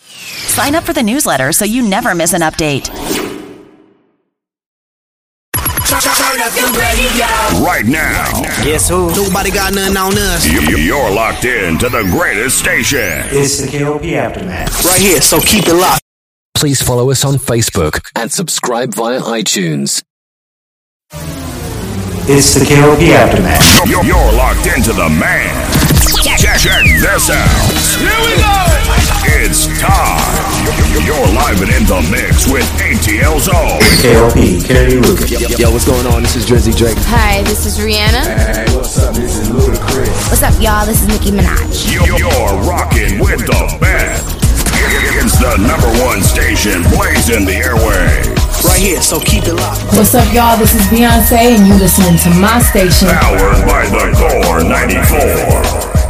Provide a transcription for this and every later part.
Sign up for the newsletter so you never miss an update. Right now, Guess who? Nobody got nothing on us. you- you're locked in to the greatest station. It's the KLP Aftermath. Right here, so keep it locked. Please follow us on Facebook and subscribe via iTunes. It's the KLP Aftermath. You're, you're locked into the man. Check, check this out. Here we go. It's time. You're live and in the mix with ATL Zone. KLP, Kennedy Lucas. Yo, what's going on? This is Drizzy Drake. Hi, this is Rihanna. Hey, what's up? This is Ludacris. What's up, y'all? This is Nicki Minaj. You- You're rocking with the best. It's the number one station blazing the airway. Right here, so keep it locked. What's up, y'all? This is Beyonce, and you listening to my station. Powered by the Core 94.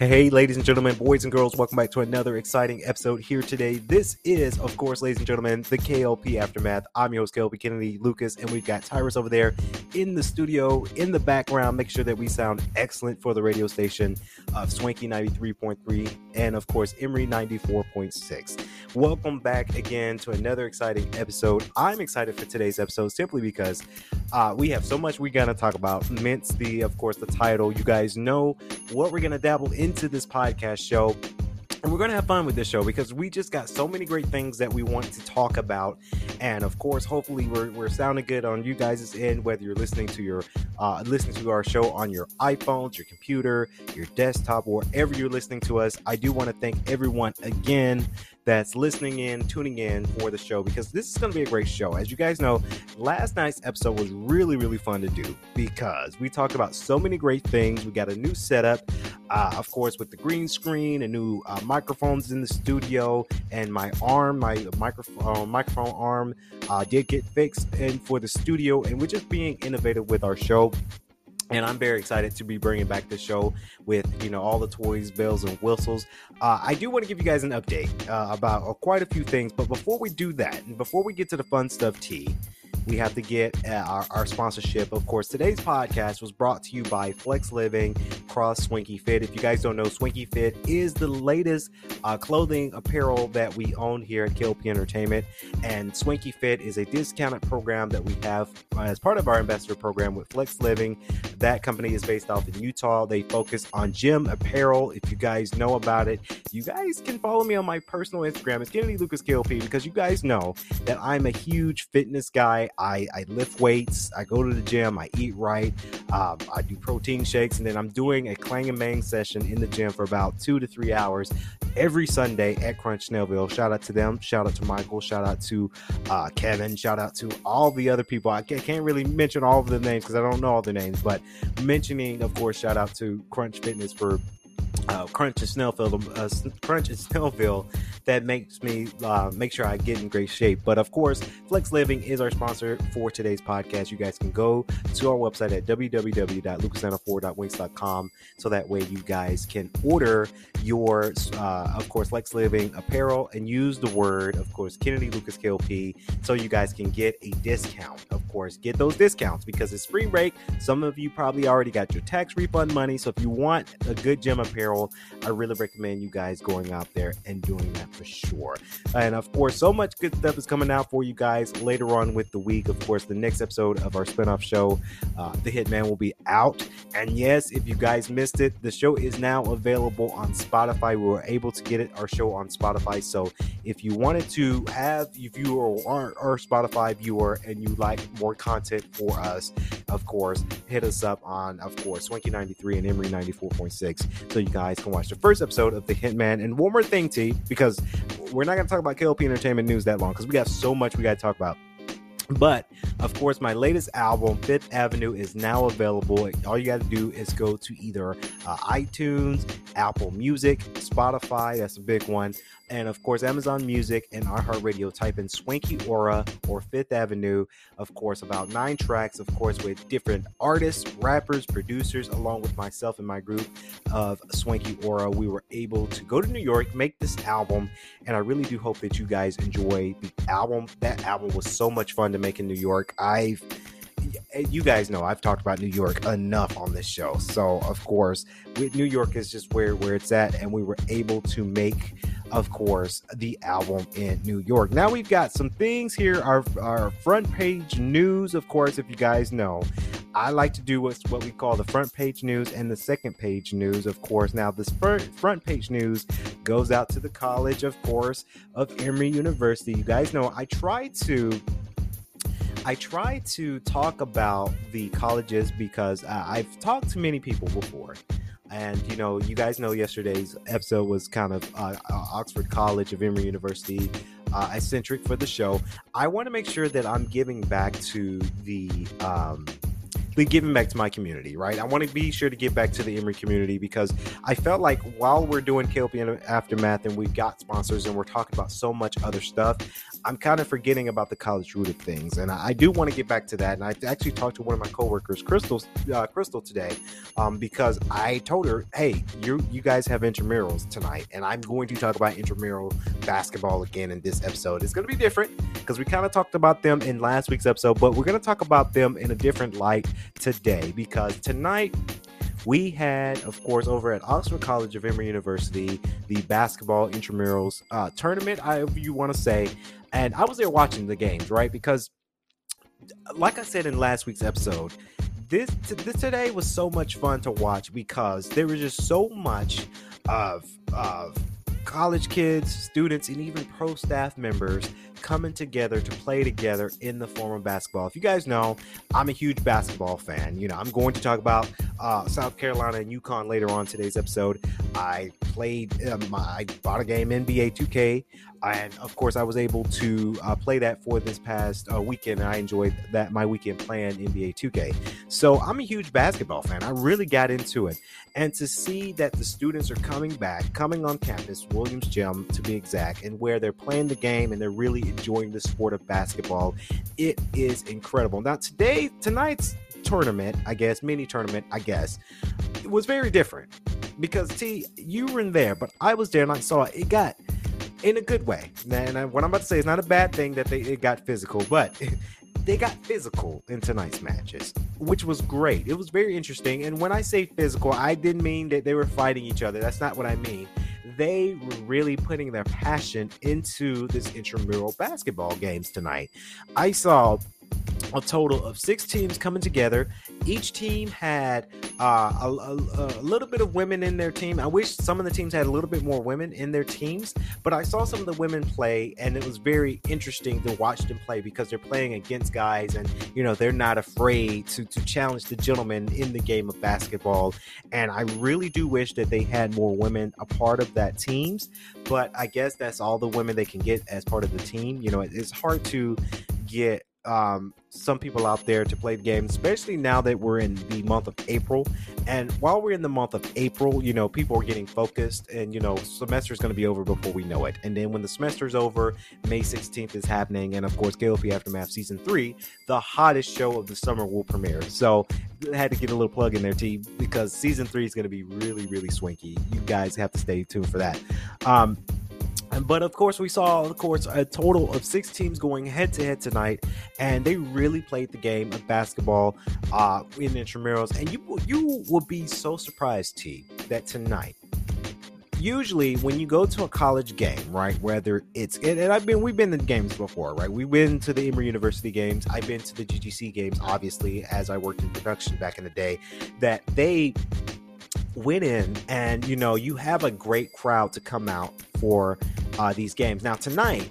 Hey, ladies and gentlemen, boys and girls, welcome back to another exciting episode here today. This is, of course, ladies and gentlemen, the KLP Aftermath. I'm your host, KLP Kennedy Lucas, and we've got Tyrus over there in the studio, in the background, make sure that we sound excellent for the radio station of Swanky 93.3 and, of course, Emery 94.6. Welcome back again to another exciting episode. I'm excited for today's episode simply because uh, we have so much we're to talk about. Mince the, of course, the title. You guys know what we're to dabble into this podcast show. And we're going to have fun with this show because we just got so many great things that we want to talk about. And of course, hopefully, we're, we're sounding good on you guys' end, whether you're listening to your uh, listening to our show on your iPhones, your computer, your desktop, wherever you're listening to us. I do want to thank everyone again that's listening in, tuning in for the show because this is going to be a great show. As you guys know, last night's episode was really, really fun to do because we talked about so many great things. We got a new setup, uh, of course, with the green screen, and new uh, microphones in the studio, and my arm, my microphone, microphone arm, uh, did get fixed and for the studio, and we're just being innovative with our show and I'm very excited to be bringing back the show with you know all the toys, bells, and whistles. Uh, I do want to give you guys an update uh, about uh, quite a few things, but before we do that, and before we get to the fun stuff, T, we have to get uh, our, our sponsorship. Of course, today's podcast was brought to you by Flex Living Cross Swanky Fit. If you guys don't know, Swanky Fit is the latest uh, clothing apparel that we own here at KLP Entertainment, and Swanky Fit is a discounted program that we have uh, as part of our ambassador program with Flex Living. That company is based off in Utah. They focus on gym apparel. If you guys know about it, you guys can follow me on my personal Instagram. It's Kennedy Lucas KLP because you guys know that I'm a huge fitness guy. I, I lift weights. I go to the gym. I eat right. Um, I do protein shakes, and then I'm doing a Clang and Bang session in the gym for about two to three hours every Sunday at Crunch Snellville. Shout out to them. Shout out to Michael. Shout out to uh, Kevin. Shout out to all the other people. I can't really mention all of the names because I don't know all the names, but mentioning, of course, shout out to Crunch Fitness for uh, Crunch and Snellville, uh, Crunch and Snellville, that makes me uh, make sure I get in great shape. But of course, Flex Living is our sponsor for today's podcast. You guys can go to our website at www.lucasnano4.wings.com so that way you guys can order your, uh, of course, Flex Living apparel and use the word, of course, Kennedy Lucas KLP, so you guys can get a discount. Of course, get those discounts because it's spring break. Some of you probably already got your tax refund money. So if you want a good gym apparel, I really recommend you guys going out there and doing that for sure. And of course, so much good stuff is coming out for you guys later on with the week. Of course, the next episode of our spinoff show, uh, The Hitman, will be out. And yes, if you guys missed it, the show is now available on Spotify. We were able to get it our show on Spotify. So if you wanted to have, if you are our Spotify viewer and you like more content for us, of course, hit us up on, of course, Swanky 93 and Emery 94.6 so you guys can watch the first episode of The Hitman. And one more thing, T, because we're not going to talk about KLP Entertainment News that long because we got so much we got to talk about. But of course, my latest album, Fifth Avenue, is now available. All you got to do is go to either uh, iTunes, Apple Music, Spotify, that's a big one, and of course, Amazon Music and iHeartRadio. Type in Swanky Aura or Fifth Avenue. Of course, about nine tracks, of course, with different artists, rappers, producers, along with myself and my group of Swanky Aura. We were able to go to New York, make this album, and I really do hope that you guys enjoy the album. That album was so much fun to make in New York. I've you guys know I've talked about New York enough on this show. So of course, with New York is just where where it's at, and we were able to make, of course, the album in New York. Now we've got some things here. Our our front page news, of course, if you guys know. I like to do what's what we call the front page news and the second page news, of course. Now, this front, front page news goes out to the college, of course, of Emory University. You guys know I try to I try to talk about the colleges because uh, I've talked to many people before. And, you know, you guys know yesterday's episode was kind of uh, uh Oxford College of Emory University uh, eccentric for the show. I want to make sure that I'm giving back to the um, giving back to my community, right? I want to be sure to give back to the Emory community because I felt like while we're doing KLP Aftermath and we've got sponsors and we're talking about so much other stuff, I'm kind of forgetting about the college root of things. And I, I do want to get back to that. And I actually talked to one of my coworkers, Crystal, uh, Crystal today, um, because I told her, hey, you you guys have intramurals tonight, and I'm going to talk about intramural basketball again in this episode. It's going to be different because we kind of talked about them in last week's episode, but we're going to talk about them in a different light today because tonight we had, of course, over at Oxford College of Emory University, the basketball intramurals uh, tournament, however you want to say. And I was there watching the games, right? Because, like I said in last week's episode, this, this today was so much fun to watch because there was just so much of of college kids, students, and even pro staff members coming together to play together in the form of basketball. If you guys know, I'm a huge basketball fan. You know, I'm going to talk about uh, South Carolina and UConn later on today's episode. I played, um, I bought a game NBA 2K, and of course, I was able to uh, play that for this past uh, weekend. And I enjoyed that my weekend playing NBA 2K. So I'm a huge basketball fan. I really got into it, and to see that the students are coming back, coming on campus, Williams Gym to be exact, and where they're playing the game and they're really enjoying the sport of basketball. It is incredible. Now, today, tonight's tournament, I guess, mini tournament, I guess, it was very different because T, you were in there, but I was there and I saw it. Got in a good way. And what I'm about to say is not a bad thing that they it got physical, but they got physical in tonight's matches, which was great. It was very interesting. And when I say physical, I didn't mean that they were fighting each other. That's not what I mean they were really putting their passion into this intramural basketball games tonight. I saw a total of six teams coming together. Each team had uh, a, a, a, little bit of women in their team. I wish some of the teams had a little bit more women in their teams, but I saw some of the women play, and it was very interesting to watch them play because they're playing against guys, and you know they're not afraid to to challenge the gentlemen in the game of basketball. And I really do wish that they had more women a part of that teams, but I guess that's all the women they can get as part of the team. You know, it's hard to get um, some people out there to play the game, especially now that we're in the month of April. And while we're in the month of April, you know, people are getting focused, and you know, semester is going to be over before we know it. And then when the semester is over, May 16th is happening, and of course, KLP Aftermath season three, the hottest show of the summer will premiere. So I had to get a little plug in there, T, because season three is going to be really, really swanky. You guys have to stay tuned for that. Um, but of course, we saw, of course, a total of six teams going head to head tonight, and they really played the game of basketball uh, in intramurals. And you you will be so surprised, T, that tonight. Usually, when you go to a college game, right, whether it's and I've been we've been in games before, right? We've been to the Emory University games. I've been to the GGC games, obviously, as I worked in production back in the day. That they went in and you know you have a great crowd to come out for uh, these games. Now tonight,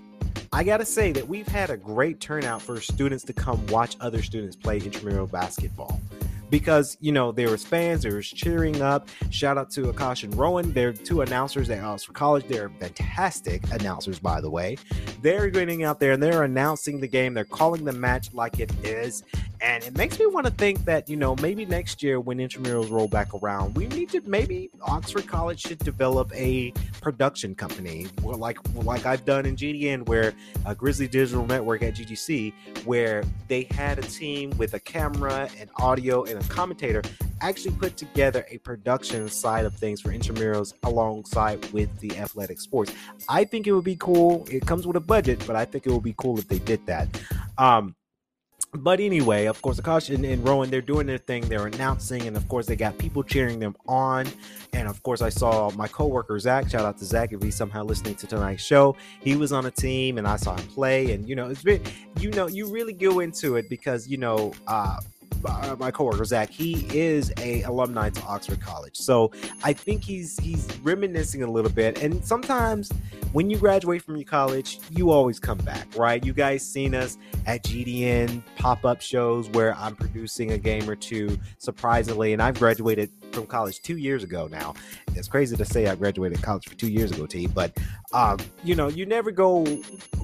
I gotta say that we've had a great turnout for students to come watch other students play intramural basketball. Because you know there was fans, there was cheering up. Shout out to Akash and Rowan. They're two announcers at Oxford College. They're fantastic announcers, by the way. They're getting out there and they're announcing the game. They're calling the match like it is, and it makes me want to think that you know maybe next year when intramurals roll back around, we need to maybe Oxford College should develop a production company, like like I've done in GDN, where uh, Grizzly Digital Network at GGC, where they had a team with a camera and audio and a commentator actually put together a production side of things for intramurals alongside with the athletic sports. I think it would be cool. It comes with a budget, but I think it would be cool if they did that. Um, but anyway, of course, Akash and, and Rowan, they're doing their thing. They're announcing, and of course, they got people cheering them on. And of course, I saw my coworker Zach. Shout out to Zach if he's somehow listening to tonight's show. He was on a team, and I saw him play. And you know, it's been, you know, you really go into it because you know, uh, uh, my coworker Zach, he is a alumni to Oxford College, so I think he's he's reminiscing a little bit. And sometimes when you graduate from your college, you always come back, right? You guys seen us at GDN pop up shows where I'm producing a game or two, surprisingly, and I've graduated from college two years ago now. It's crazy to say I graduated college for two years ago, T, but um, you know, you never go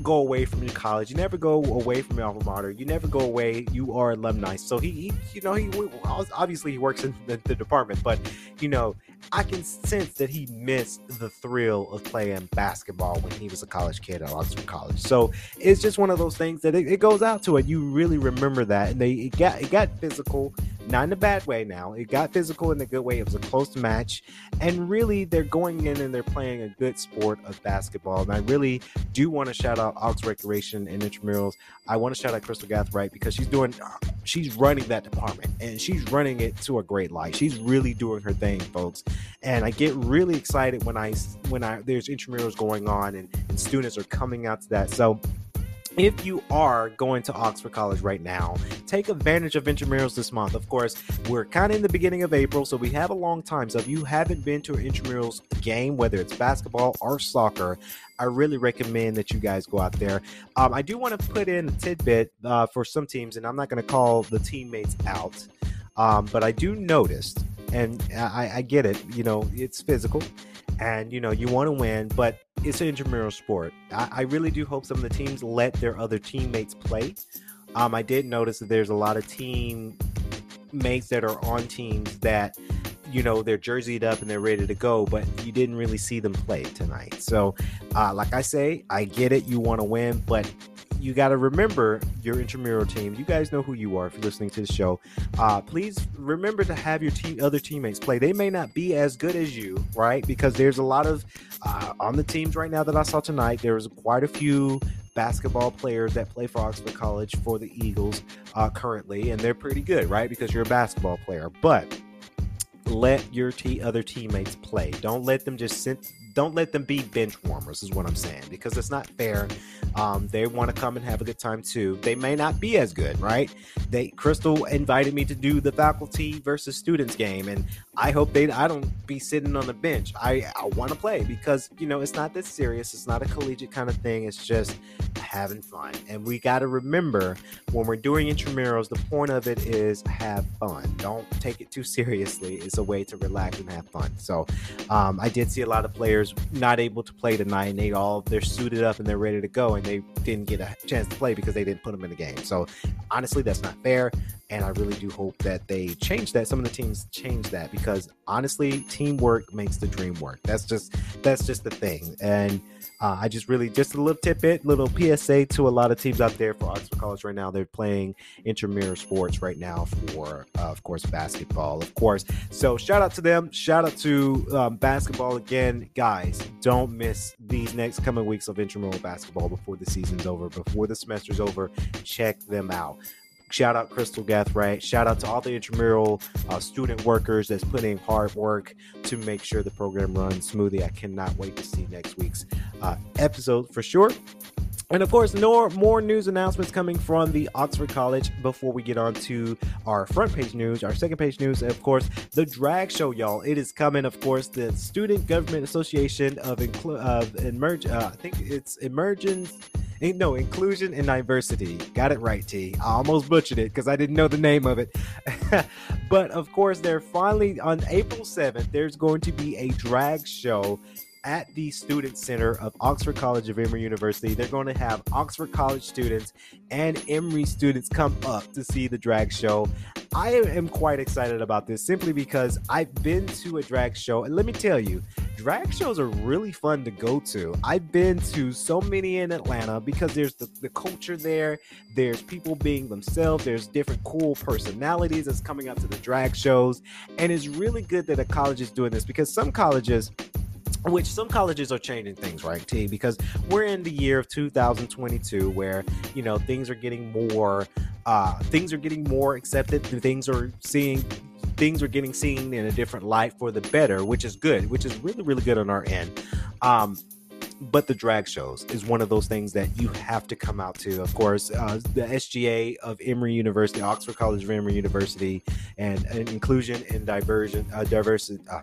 go away from your college. You never go away from your alma mater. You never go away. You are alumni. So he, he you know, he obviously he works in the, the department, but you know, I can sense that he missed the thrill of playing basketball when he was a college kid at Oxford College. So it's just one of those things that it, it goes out to it. You really remember that, and they it got it got physical, not in a bad way. Now it got physical in a good way. It was a close match, and really they're going in and they're playing a good sport of basketball. And I really do want to shout out Oxford Recreation and intramurals. I want to shout out Crystal Gathright because she's doing she's running that department and she's running it to a great light. She's really doing her thing, folks. And I get really excited when I when I there's intramurals going on and, and students are coming out to that. So if you are going to Oxford College right now, take advantage of intramurals this month. Of course, we're kind of in the beginning of April, so we have a long time. So if you haven't been to an intramurals game, whether it's basketball or soccer, I really recommend that you guys go out there. Um, I do want to put in a tidbit uh, for some teams, and I'm not going to call the teammates out, um, but I do notice, and I, I get it. You know, it's physical, and you know you want to win, but it's an intramural sport. I, I, really do hope some of the teams let their other teammates play. Um, I did notice that there's a lot of team mates that are on teams that you know they're jerseyed up and they're ready to go, but you didn't really see them play tonight. So, uh, like I say, I get it. You want to win, but you got to remember your intramural team. You guys know who you are if you're listening to the show. Uh, please remember to have your team, other teammates play. They may not be as good as you, right? Because there's a lot of uh, on the teams right now that I saw tonight. There's quite a few basketball players that play for Oxford College for the Eagles uh, currently, and they're pretty good, right? Because you're a basketball player, but let your t- other teammates play. Don't let them just sit don't let them be bench warmers is what i'm saying because it's not fair. Um, they want to come and have a good time too. They may not be as good right? They crystal invited me to do the faculty versus students game and i hope they i don't be sitting on the bench i, I want to play because you know it's not that serious it's not a collegiate kind of thing it's just having fun and we got to remember when we're doing intramurals the point of it is have fun don't take it too seriously it's a way to relax and have fun so um, i did see a lot of players not able to play tonight and they all they're suited up and they're ready to go and they didn't get a chance to play because they didn't put them in the game. So honestly, that's not fair. And I really do hope that they change that. Some of the teams change that because honestly, teamwork makes the dream work. That's just that's just the thing. And uh, I just really just a little tidbit, little PSA to a lot of teams out there for Oxford College right now. They're playing intramural sports right now for, uh, of course, basketball, of course. So shout out to them. Shout out to um, basketball again, guys. Don't miss these next coming weeks of intramural basketball before the season's over, before the semester's over. Check them out. Shout out Crystal Gathright. Shout out to all the intramural uh, student workers that's putting hard work to make sure the program runs smoothly. I cannot wait to see next week's uh, episode for sure. And of course, more, more news announcements coming from the Oxford College before we get on to our front page news, our second page news, and of course, the drag show, y'all. It is coming, of course, the Student Government Association of, Inclu- of Emerge, uh, I think it's Emergence no, inclusion and diversity. Got it right, T. I almost butchered it because I didn't know the name of it. but of course, they're finally on April 7th, there's going to be a drag show at the Student Center of Oxford College of Emory University. They're going to have Oxford College students and Emory students come up to see the drag show. I am quite excited about this simply because I've been to a drag show, and let me tell you, drag shows are really fun to go to. I've been to so many in Atlanta because there's the, the culture there, there's people being themselves, there's different cool personalities that's coming out to the drag shows, and it's really good that a college is doing this because some colleges which some colleges are changing things right t because we're in the year of 2022 where you know things are getting more uh things are getting more accepted and things are seeing things are getting seen in a different light for the better which is good which is really really good on our end um but the drag shows is one of those things that you have to come out to. Of course, uh, the SGA of Emory University, Oxford College of Emory University, and, and inclusion and diversion, uh, diversity. Uh,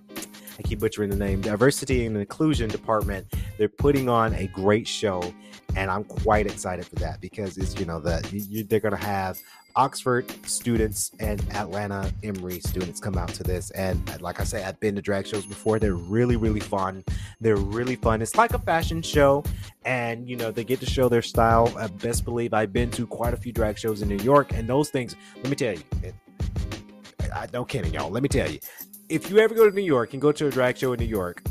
I keep butchering the name, Diversity and Inclusion Department. They're putting on a great show, and I'm quite excited for that because it's you know that they're going to have Oxford students and Atlanta Emory students come out to this. And uh, like I say, I've been to drag shows before. They're really, really fun. They're really fun. It's like a fashion show, and you know they get to show their style. I best believe I've been to quite a few drag shows in New York, and those things. Let me tell you. It, I, don't kidding, y'all. Let me tell you, if you ever go to New York and go to a drag show in New York,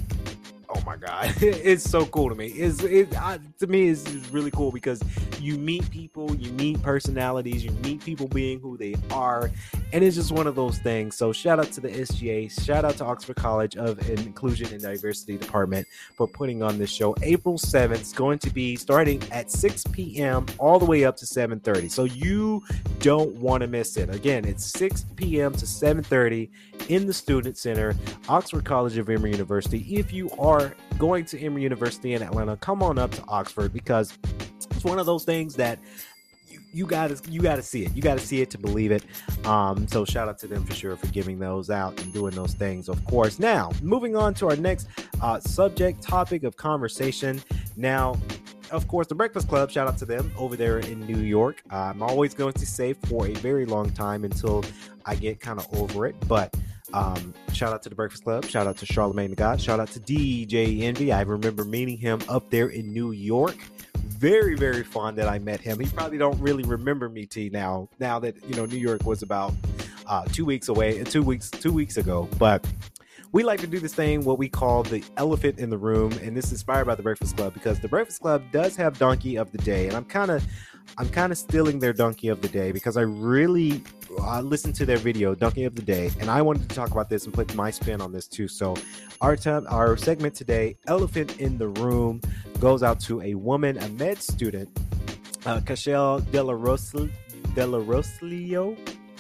oh my god, it's so cool to me. It's it uh, to me is really cool because you meet people, you meet personalities, you meet people being who they are, and it's just one of those things. So shout out to the SGA, shout out to Oxford College of Inclusion and Diversity Department for putting on this show. April 7th is going to be starting at 6 p.m. all the way up to 7:30. So you don't want to miss it. Again, it's 6 p.m. to 7:30 in the Student Center, Oxford College of Emory University. If you are going to Emory University in Atlanta, come on up to Oxford because it's one of those things that you gotta you gotta see it. You gotta see it to believe it. Um, so shout out to them for sure for giving those out and doing those things, of course. Now, moving on to our next uh, subject topic of conversation. Now, of course, the Breakfast Club, shout out to them over there in New York. Uh, I'm always going to say for a very long time until I get kind of over it. But um, shout out to the Breakfast Club. Shout out to Charlemagne the God. Shout out to DJ Envy. I remember meeting him up there in New York very very fond that I met him. He probably don't really remember me T now. Now that you know New York was about uh, two weeks away, two weeks two weeks ago, but. We like to do this thing, what we call the elephant in the room, and this is inspired by the Breakfast Club because the Breakfast Club does have Donkey of the Day, and I'm kind of I'm kind of stealing their donkey of the day because I really uh, listened to their video, Donkey of the Day, and I wanted to talk about this and put my spin on this too. So, our time, our segment today, Elephant in the Room, goes out to a woman, a med student, uh, Cashel Delaroslio.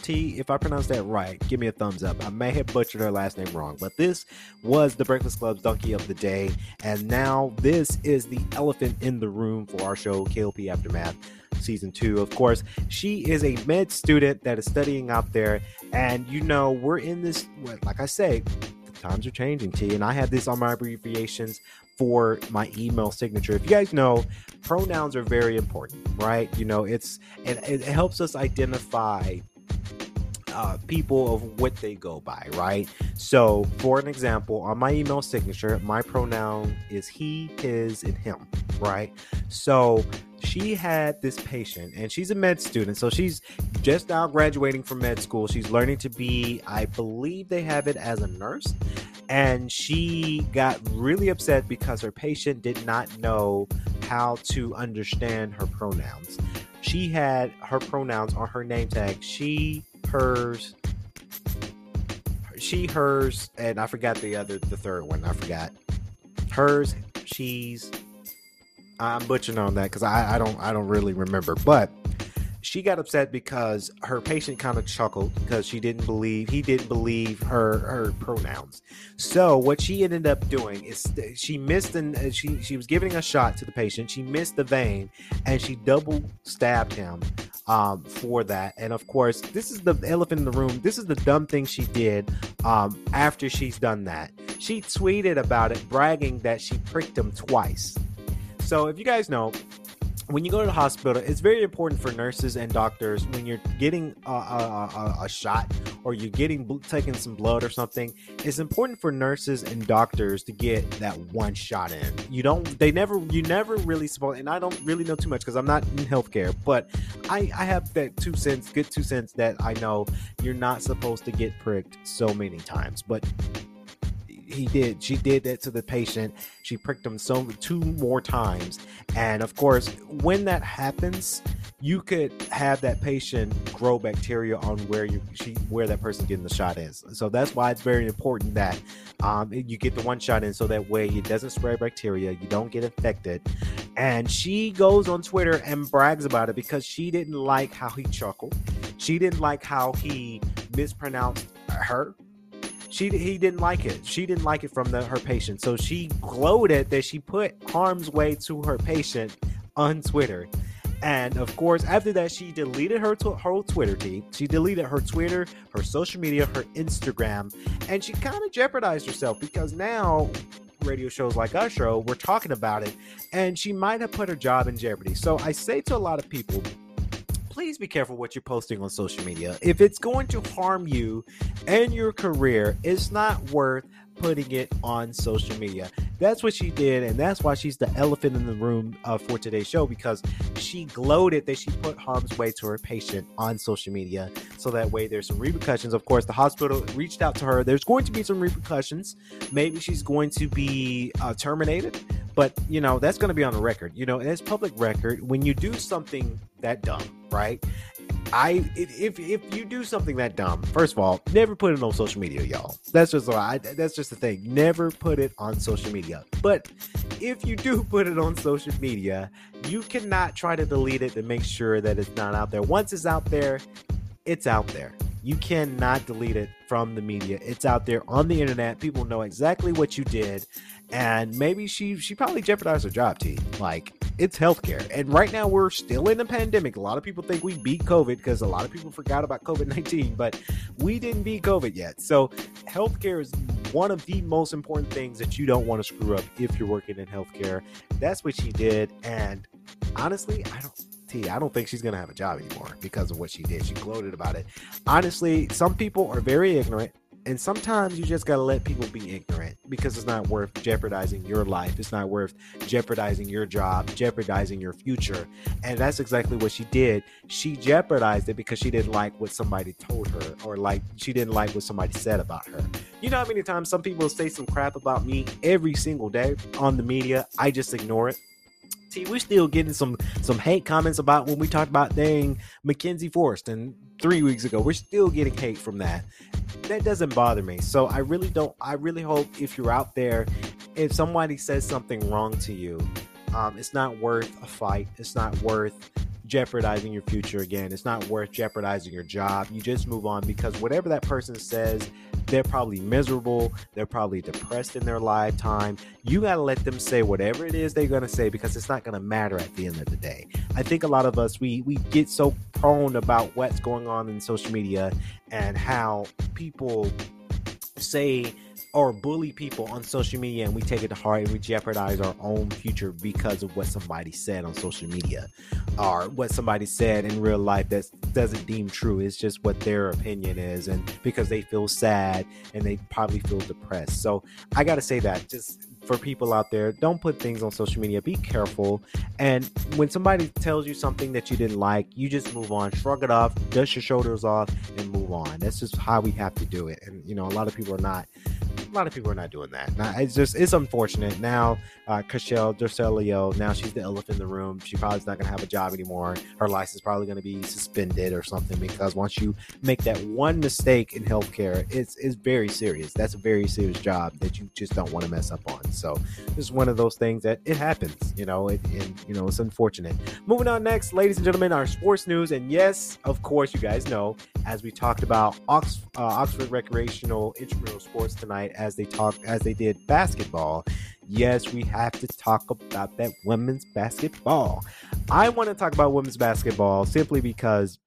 T, if I pronounce that right, give me a thumbs up. I may have butchered her last name wrong, but this was the Breakfast Club's Donkey of the Day. And now this is the elephant in the room for our show, KLP Aftermath season two. Of course, she is a med student that is studying out there, and you know, we're in this, like I say, the times are changing, T, and I have this on my abbreviations for my email signature. If you guys know, pronouns are very important, right? You know, it's it, it helps us identify uh, people of what they go by, right? So, for an example, on my email signature, my pronoun is he, his, and him, right? So, she had this patient, and she's a med student, so she's just now graduating from med school. She's learning to be, I believe they have it as a nurse. And she got really upset because her patient did not know how to understand her pronouns. She had her pronouns on her name tag. She hers, she, hers, and I forgot the other, the third one. I forgot hers, she's. I'm butchering on that because I, I don't, I don't really remember, but she got upset because her patient kind of chuckled because she didn't believe he didn't believe her her pronouns. So what she ended up doing is she missed and uh, she she was giving a shot to the patient. She missed the vein and she double stabbed him um, for that. And of course, this is the elephant in the room. This is the dumb thing she did um, after she's done that. She tweeted about it, bragging that she pricked him twice. So if you guys know, when you go to the hospital, it's very important for nurses and doctors when you're getting a, a, a, a shot or you're getting taking some blood or something. It's important for nurses and doctors to get that one shot in. You don't, they never, you never really supposed, and I don't really know too much because I'm not in healthcare, but I, I have that two cents, good two cents that I know you're not supposed to get pricked so many times, but he did. She did that to the patient. She pricked him so two more times. And of course, when that happens, you could have that patient grow bacteria on where you she where that person getting the shot is. So that's why it's very important that um, you get the one shot in, so that way it doesn't spread bacteria, you don't get infected. And she goes on Twitter and brags about it because she didn't like how he chuckled. She didn't like how he mispronounced her she he didn't like it. She didn't like it from the, her patient. So she gloated that she put harm's way to her patient on Twitter. And of course, after that, she deleted her, her whole Twitter feed. She deleted her Twitter, her social media, her Instagram, and she kind of jeopardized herself because now radio shows like our show, we're talking about it, and she might have put her job in jeopardy. So I say to a lot of people, please be careful what you're posting on social media. If it's going to harm you and your career, it's not worth putting it on social media. That's what she did, and that's why she's the elephant in the room uh, for today's show because she gloated that she put harm's way to her patient on social media. So that way, there's some repercussions. Of course, the hospital reached out to her. There's going to be some repercussions. Maybe she's going to be uh, terminated, but you know that's going to be on the record. You know, and it's public record when you do something that dumb, right? I if if you do something that dumb, first of all, never put it on social media, y'all. That's just I, that's just the thing. Never put it on social media. But if you do put it on social media, you cannot try to delete it to make sure that it's not out there. Once it's out there, it's out there. You cannot delete it from the media. It's out there on the internet. People know exactly what you did, and maybe she she probably jeopardized her job. T like it's healthcare. And right now we're still in a pandemic. A lot of people think we beat COVID because a lot of people forgot about COVID 19, but we didn't beat COVID yet. So healthcare is one of the most important things that you don't want to screw up if you're working in healthcare. That's what she did. And honestly, I don't. I don't think she's going to have a job anymore because of what she did. She gloated about it. Honestly, some people are very ignorant and sometimes you just got to let people be ignorant because it's not worth jeopardizing your life. It's not worth jeopardizing your job, jeopardizing your future. And that's exactly what she did. She jeopardized it because she didn't like what somebody told her or like she didn't like what somebody said about her. You know how many times some people say some crap about me every single day on the media? I just ignore it. We're still getting some some hate comments about when we talked about dang Mackenzie Forrest and three weeks ago. We're still getting hate from that. That doesn't bother me. So I really don't. I really hope if you're out there, if somebody says something wrong to you, um, it's not worth a fight. It's not worth jeopardizing your future again. It's not worth jeopardizing your job. You just move on because whatever that person says, they're probably miserable. They're probably depressed in their lifetime. You got to let them say whatever it is they're going to say because it's not going to matter at the end of the day. I think a lot of us we we get so prone about what's going on in social media and how people say or bully people on social media and we take it to heart and we jeopardize our own future because of what somebody said on social media or what somebody said in real life that doesn't deem true. It's just what their opinion is and because they feel sad and they probably feel depressed. So i gotta say that just for people out there don't put things on social media. Be careful. And when somebody tells you something that you didn't like you just move on. Shrug it off dust your shoulders off and move on. That's just how we have to do it. And you know a lot of people are not a lot of people are not doing that. Now, it's just it's unfortunate. Now, uh, Cashel Dercelio, now she's the elephant in the room. She probably's not going to have a job anymore. Her license probably going to be suspended or something because once you make that one mistake in healthcare, it's it's very serious. That's a very serious job that you just don't want to mess up on. So it's one of those things that it happens. You know, it, and you know it's unfortunate. Moving on next, ladies and gentlemen, our sports news, and yes, of course, you guys know as we talked about Ox, uh, Oxford recreational intramural sports tonight as they talk as they did basketball. Yes, we have to talk about that women's basketball. I want to talk about women's basketball simply because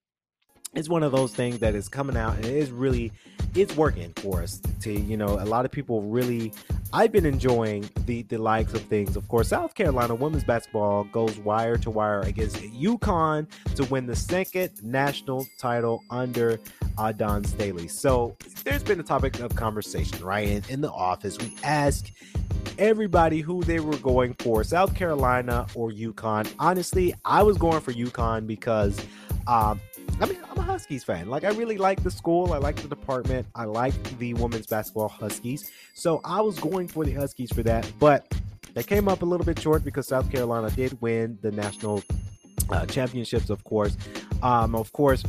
it's one of those things that is coming out and it is really it's working for us to you know a lot of people really I've been enjoying the the likes of things. Of course, South Carolina women's basketball goes wire to wire against UConn to win the second national title under uh, Dawn Staley. So there's been a topic of conversation, right? In, in the office, we ask everybody who they were going for, South Carolina or UConn. Honestly, I was going for UConn because um, I mean, Huskies fan. Like, I really like the school. I like the department. I like the women's basketball Huskies. So I was going for the Huskies for that. But they came up a little bit short because South Carolina did win the national uh, championships, of course. Um, of course,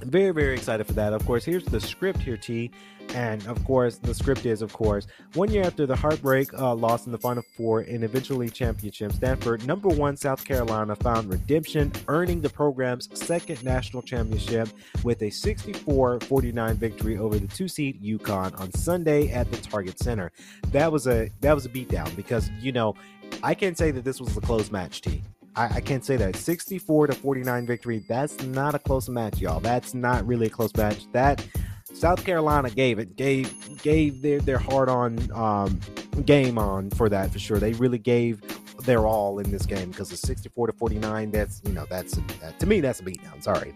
very, very excited for that. Of course, here's the script here, T. And of course, the script is, of course, one year after the heartbreak uh, loss in the Final Four and eventually championship, Stanford, number one South Carolina, found redemption, earning the program's second national championship with a 64 49 victory over the two seed UConn on Sunday at the Target Center. That was a that was a beatdown because you know I can't say that this was a close match, T. I, I, can't say that 64 to 49 victory. That's not a close match, y'all. That's not really a close match. That South Carolina gave it, gave gave their their hard on um, game on for that for sure. They really gave their all in this game because the 64 to 49. That's you know that's that, to me that's a beatdown. Sorry.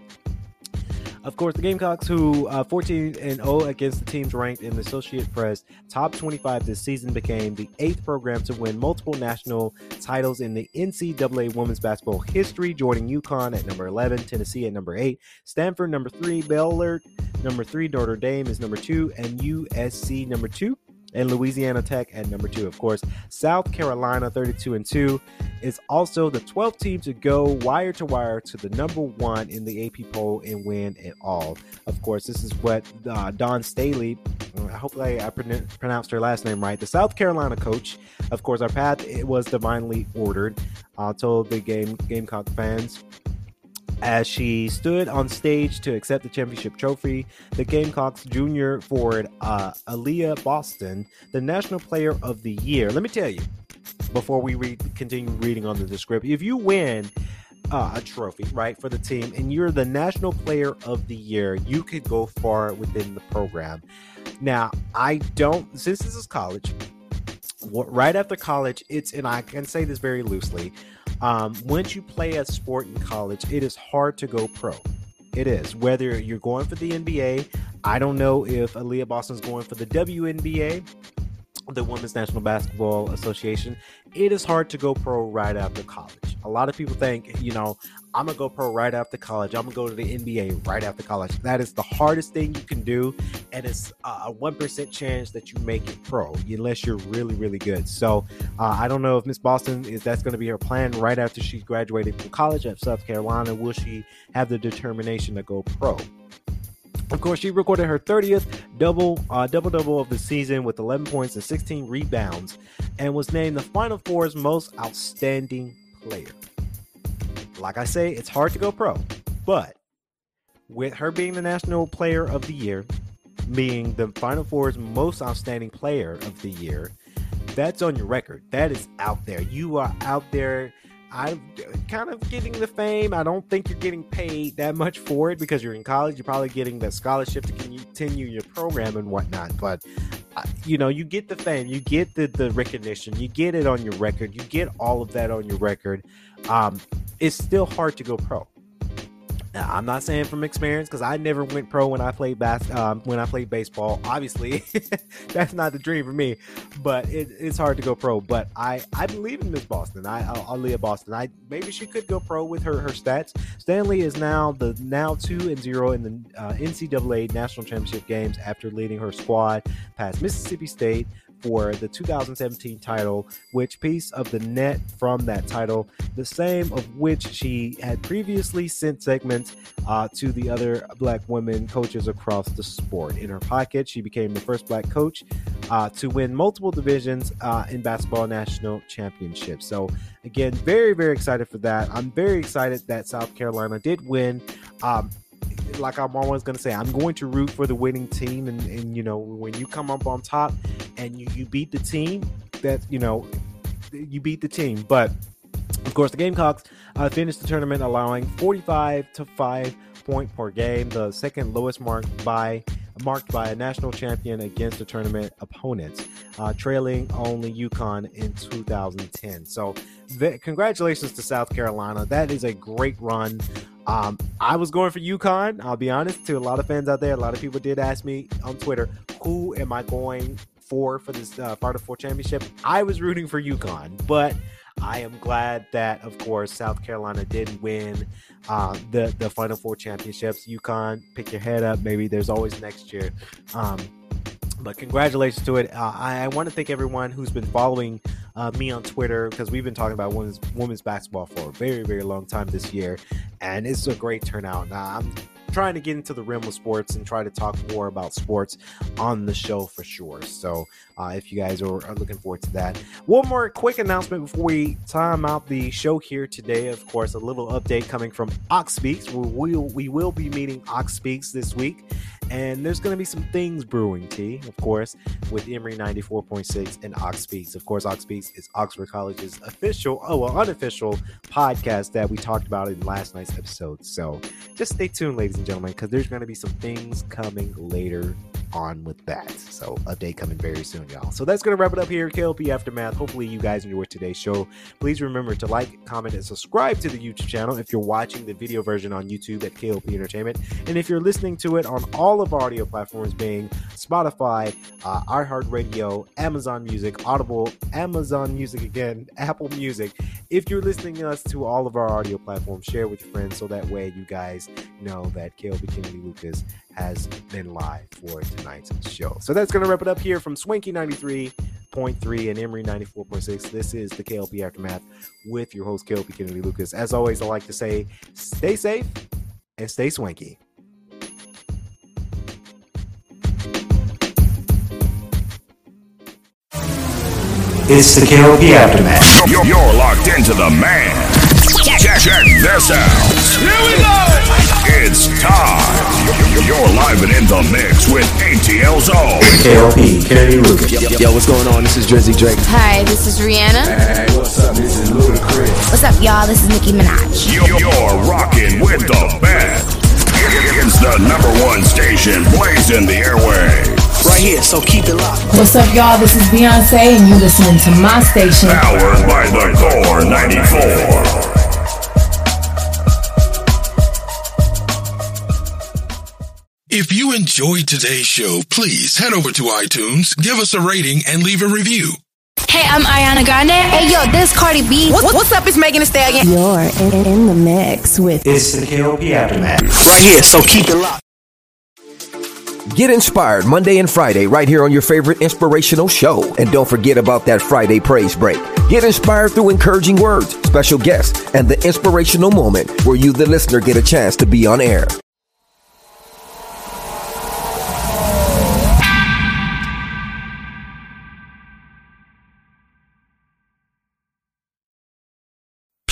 Of course, the Gamecocks, who uh, 14 and 0 against the teams ranked in the Associate Press top 25 this season, became the eighth program to win multiple national titles in the NCAA women's basketball history, joining UConn at number 11, Tennessee at number 8, Stanford number 3, Baylor number 3, Notre Dame is number 2, and USC number 2 and Louisiana Tech at number two. Of course, South Carolina 32 and 2 is also the 12th team to go wire to wire to the number one in the AP poll and win it all. Of course, this is what uh, Dawn Staley, uh, hopefully I pronounced her last name right, the South Carolina coach. Of course, our path it was divinely ordered. I uh, told the game Gamecock fans as she stood on stage to accept the championship trophy, the Gamecocks junior forward uh, Aliyah Boston, the National Player of the Year. Let me tell you, before we read, continue reading on the description, if you win uh, a trophy, right, for the team, and you're the National Player of the Year, you could go far within the program. Now, I don't, since this is college, right after college, it's, and I can say this very loosely, um, once you play a sport in college, it is hard to go pro. It is. Whether you're going for the NBA, I don't know if Aliyah Boston's going for the WNBA, the Women's National Basketball Association. It is hard to go pro right after college. A lot of people think, you know, I'm gonna go pro right after college. I'm gonna go to the NBA right after college. That is the hardest thing you can do, and it's a one percent chance that you make it pro, unless you're really, really good. So uh, I don't know if Miss Boston is that's going to be her plan right after she's graduated from college at South Carolina. Will she have the determination to go pro? Of course, she recorded her 30th double uh, double double of the season with 11 points and 16 rebounds, and was named the Final Four's most outstanding player. Like I say, it's hard to go pro, but with her being the National Player of the Year, being the Final Four's most outstanding player of the year, that's on your record. That is out there. You are out there. I'm kind of getting the fame. I don't think you're getting paid that much for it because you're in college. You're probably getting the scholarship to continue your program and whatnot. But uh, you know, you get the fame, you get the the recognition, you get it on your record, you get all of that on your record um, it's still hard to go pro. I'm not saying from experience because I never went pro when I played bas- um, when I played baseball. Obviously, that's not the dream for me, but it, it's hard to go pro. But I, I believe in Miss Boston. I, I'll, I'll Boston. I maybe she could go pro with her her stats. Stanley is now the now two and zero in the uh, NCAA national championship games after leading her squad past Mississippi State, for the 2017 title, which piece of the net from that title, the same of which she had previously sent segments uh, to the other black women coaches across the sport. In her pocket, she became the first black coach uh, to win multiple divisions uh, in basketball national championships. So, again, very, very excited for that. I'm very excited that South Carolina did win. Um, like I'm always going to say, I'm going to root for the winning team. And, and, you know, when you come up on top and you, you beat the team, that, you know, you beat the team. But of course, the Gamecocks uh, finished the tournament allowing 45 to 5 point per game, the second lowest mark by marked by a national champion against a tournament opponent, uh, trailing only UConn in 2010. So, congratulations to South Carolina. That is a great run. Um, I was going for UConn. I'll be honest to a lot of fans out there. A lot of people did ask me on Twitter, "Who am I going for for this uh, Final Four championship?" I was rooting for UConn, but I am glad that, of course, South Carolina did win uh, the the Final Four championships. UConn, pick your head up. Maybe there's always next year. Um, but congratulations to it. Uh, I, I want to thank everyone who's been following uh, me on Twitter because we've been talking about women's women's basketball for a very very long time this year, and it's a great turnout. Now I'm trying to get into the realm of sports and try to talk more about sports on the show for sure. So uh, if you guys are, are, looking forward to that, one more quick announcement before we time out the show here today. Of course, a little update coming from Ox Speaks. We will we will be meeting Ox Speaks this week. And there's going to be some things brewing, T, of course, with Emory 94.6 and Ox. Of course, Ox is Oxford College's official, oh, well, unofficial podcast that we talked about in last night's episode. So just stay tuned, ladies and gentlemen, because there's going to be some things coming later on with that. So update coming very soon, y'all. So that's gonna wrap it up here, KLP Aftermath. Hopefully you guys enjoyed today's show. Please remember to like, comment, and subscribe to the YouTube channel if you're watching the video version on YouTube at KLP Entertainment. And if you're listening to it on all of our audio platforms being Spotify, uh, iHeartRadio, Amazon Music, Audible, Amazon Music again, Apple Music. If you're listening to us to all of our audio platforms, share with your friends so that way you guys know that KLP Kennedy Lucas has been live for tonight's show. So that's going to wrap it up here from Swanky 93.3 and Emory 94.6. This is the KLP Aftermath with your host, KLP Kennedy Lucas. As always, I like to say stay safe and stay swanky. It's the KLP Aftermath. You're, you're locked into the man. Check, check this out. Here we go. It's time. You're live and in the mix with ATL Zone. KLP Kennedy Lucas. Yo, yo, what's going on? This is Drizzy Drake. Hi, this is Rihanna. Hey, what's up? This is Ludacris. What's up, y'all? This is Nicki Minaj. You're rocking with the best. It's the number one station blazing the airwaves. Right here, so keep it locked. What's up, y'all? This is Beyonce, and you listening to my station. Powered by the Core 94. If you enjoyed today's show, please head over to iTunes, give us a rating, and leave a review. Hey, I'm Ariana Grande. Hey, yo, this Cardi B. What, what's up? It's Megan Thee Stallion. You're in, in the mix with It's the KLP Aftermath. Right here, so keep it locked. Get inspired Monday and Friday right here on your favorite inspirational show. And don't forget about that Friday praise break. Get inspired through encouraging words, special guests, and the inspirational moment where you, the listener, get a chance to be on air.